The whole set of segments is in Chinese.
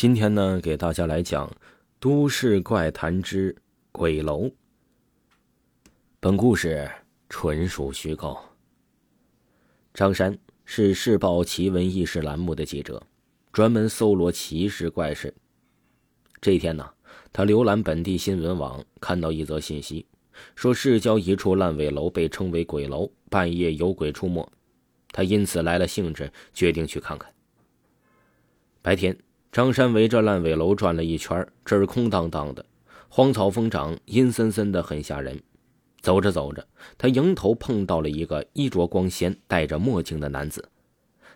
今天呢，给大家来讲《都市怪谈之鬼楼》。本故事纯属虚构。张山是《市报奇闻异事》栏目的记者，专门搜罗奇事怪事。这一天呢，他浏览本地新闻网，看到一则信息，说市郊一处烂尾楼被称为“鬼楼”，半夜有鬼出没。他因此来了兴致，决定去看看。白天。张山围着烂尾楼转了一圈，这儿空荡荡的，荒草疯长，阴森森的，很吓人。走着走着，他迎头碰到了一个衣着光鲜、戴着墨镜的男子。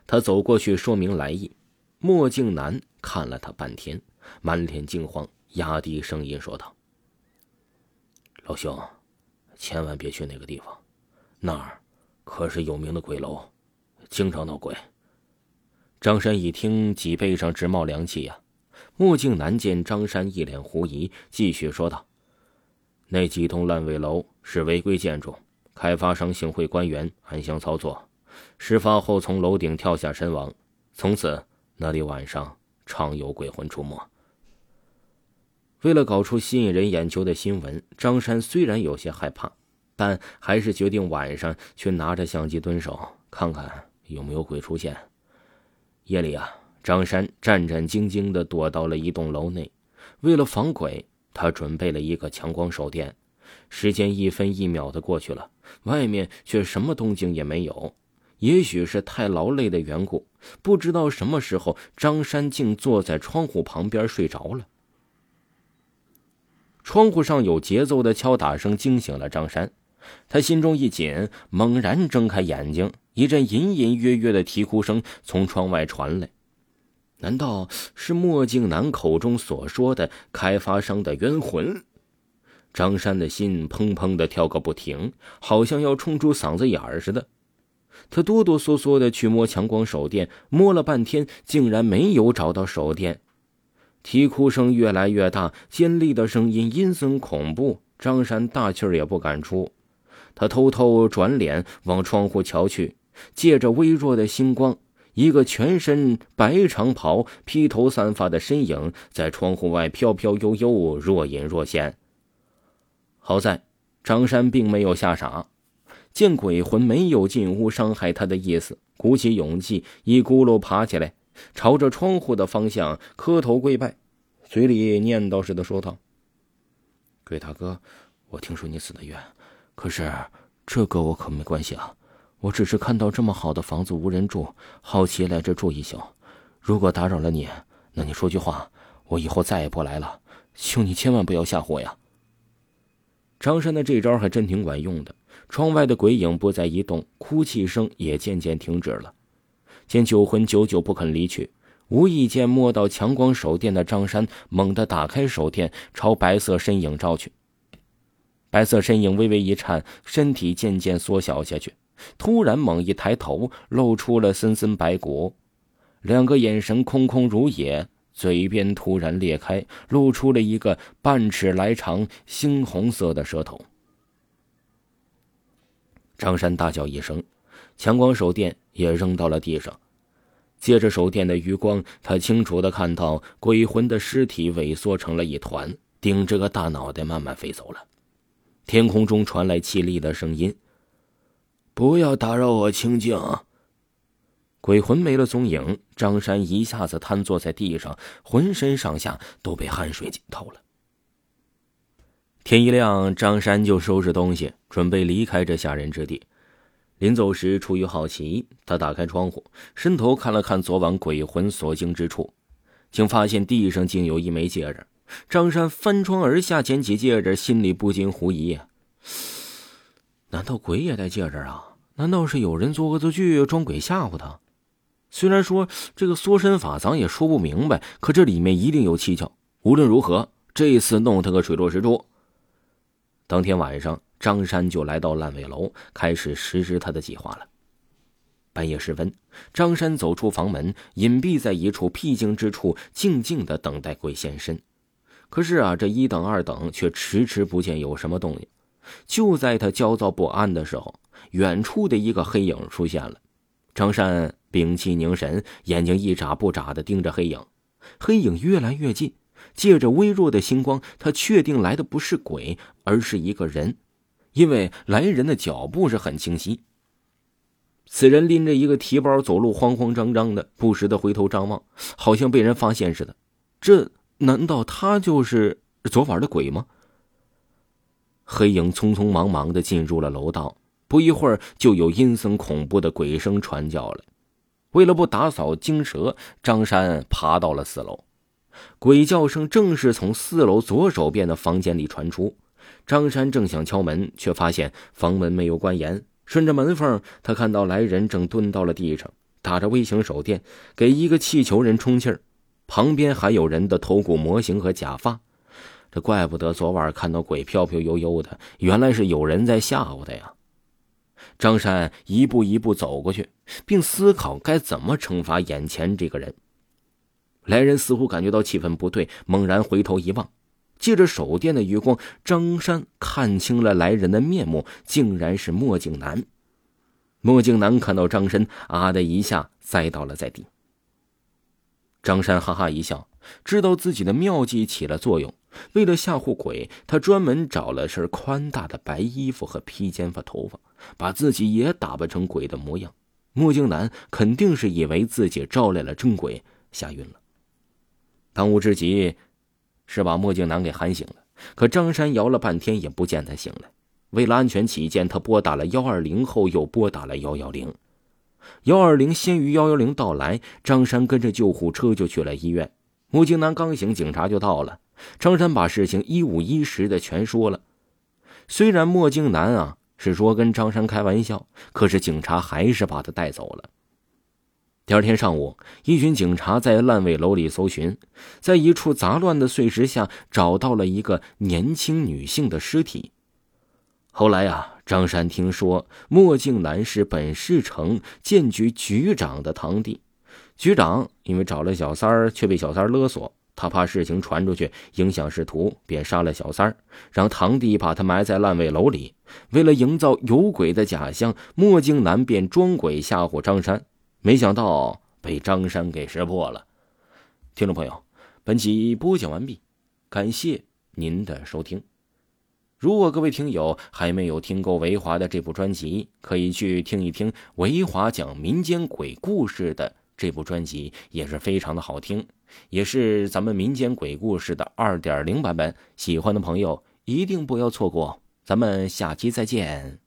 他走过去说明来意，墨镜男看了他半天，满脸惊慌，压低声音说道：“老兄，千万别去那个地方，那儿可是有名的鬼楼，经常闹鬼。”张山一听，脊背上直冒凉气呀。墨镜男见张山一脸狐疑，继续说道：“那几栋烂尾楼是违规建筑，开发商行贿官员暗箱操作，事发后从楼顶跳下身亡。从此那里晚上常有鬼魂出没。”为了搞出吸引人眼球的新闻，张山虽然有些害怕，但还是决定晚上去拿着相机蹲守，看看有没有鬼出现。夜里啊，张山战战兢兢地躲到了一栋楼内。为了防鬼，他准备了一个强光手电。时间一分一秒的过去了，外面却什么动静也没有。也许是太劳累的缘故，不知道什么时候，张山竟坐在窗户旁边睡着了。窗户上有节奏的敲打声惊醒了张山，他心中一紧，猛然睁开眼睛。一阵隐隐约约的啼哭声从窗外传来，难道是墨镜男口中所说的开发商的冤魂？张山的心砰砰的跳个不停，好像要冲出嗓子眼儿似的。他哆哆嗦嗦的去摸强光手电，摸了半天，竟然没有找到手电。啼哭声越来越大，尖利的声音阴森恐怖，张山大气儿也不敢出。他偷偷转脸往窗户瞧去。借着微弱的星光，一个全身白长袍、披头散发的身影在窗户外飘飘悠悠、若隐若现。好在张山并没有吓傻，见鬼魂没有进屋伤害他的意思，鼓起勇气，一咕噜爬起来，朝着窗户的方向磕头跪拜，嘴里念叨似的说道：“鬼大哥，我听说你死的冤，可是这个我可没关系啊。”我只是看到这么好的房子无人住，好奇来这住一宿。如果打扰了你，那你说句话，我以后再也不来了。求你千万不要吓唬我呀！张山的这招还真挺管用的。窗外的鬼影不再移动，哭泣声也渐渐停止了。见酒魂久久不肯离去，无意间摸到强光手电的张山猛地打开手电，朝白色身影照去。白色身影微微一颤，身体渐渐缩小下去。突然猛一抬头，露出了森森白骨，两个眼神空空如也，嘴边突然裂开，露出了一个半尺来长、猩红色的舌头。张山大叫一声，强光手电也扔到了地上。借着手电的余光，他清楚的看到鬼魂的尸体萎缩成了一团，顶着个大脑袋慢慢飞走了。天空中传来凄厉的声音。不要打扰我清静。鬼魂没了踪影，张山一下子瘫坐在地上，浑身上下都被汗水浸透了。天一亮，张山就收拾东西，准备离开这吓人之地。临走时，出于好奇，他打开窗户，伸头看了看昨晚鬼魂所经之处，竟发现地上竟有一枚戒指。张山翻窗而下，捡起戒指，心里不禁狐疑。难道鬼也戴戒指啊？难道是有人做恶作剧装鬼吓唬他？虽然说这个缩身法咱也说不明白，可这里面一定有蹊跷。无论如何，这一次弄他个水落石出。当天晚上，张山就来到烂尾楼，开始实施他的计划了。半夜时分，张山走出房门，隐蔽在一处僻静之处，静静的等待鬼现身。可是啊，这一等二等，却迟迟不见有什么动静。就在他焦躁不安的时候，远处的一个黑影出现了。张山屏气凝神，眼睛一眨不眨的盯着黑影。黑影越来越近，借着微弱的星光，他确定来的不是鬼，而是一个人，因为来人的脚步是很清晰。此人拎着一个提包，走路慌慌张张的，不时的回头张望，好像被人发现似的。这难道他就是昨晚的鬼吗？黑影匆匆忙忙的进入了楼道，不一会儿就有阴森恐怖的鬼声传叫了。为了不打扫惊蛇，张山爬到了四楼。鬼叫声正是从四楼左手边的房间里传出。张山正想敲门，却发现房门没有关严。顺着门缝，他看到来人正蹲到了地上，打着微型手电给一个气球人充气儿，旁边还有人的头骨模型和假发。这怪不得昨晚看到鬼飘飘悠悠的，原来是有人在吓唬他呀。张山一步一步走过去，并思考该怎么惩罚眼前这个人。来人似乎感觉到气氛不对，猛然回头一望。借着手电的余光，张山看清了来人的面目，竟然是墨镜男。墨镜男看到张山，啊的一下栽倒了在地。张山哈哈一笑，知道自己的妙计起了作用。为了吓唬鬼，他专门找了身宽大的白衣服和披肩发头发，把自己也打扮成鬼的模样。墨镜男肯定是以为自己招来了真鬼，吓晕了。当务之急。是把墨镜男给喊醒了，可张山摇了半天也不见他醒来。为了安全起见，他拨打了幺二零后，又拨打了幺幺零。幺二零先于幺幺零到来，张山跟着救护车就去了医院。墨镜男刚醒，警察就到了。张山把事情一五一十的全说了。虽然墨镜男啊是说跟张山开玩笑，可是警察还是把他带走了。第二天上午，一群警察在烂尾楼里搜寻，在一处杂乱的碎石下找到了一个年轻女性的尸体。后来啊，张山听说墨镜男是本市城建局局长的堂弟，局长因为找了小三儿却被小三勒索，他怕事情传出去影响仕途，便杀了小三儿，让堂弟把他埋在烂尾楼里。为了营造有鬼的假象，墨镜男便装鬼吓唬张山。没想到被张山给识破了。听众朋友，本集播讲完毕，感谢您的收听。如果各位听友还没有听够维华的这部专辑，可以去听一听维华讲民间鬼故事的这部专辑，也是非常的好听，也是咱们民间鬼故事的二点零版本。喜欢的朋友一定不要错过。咱们下期再见。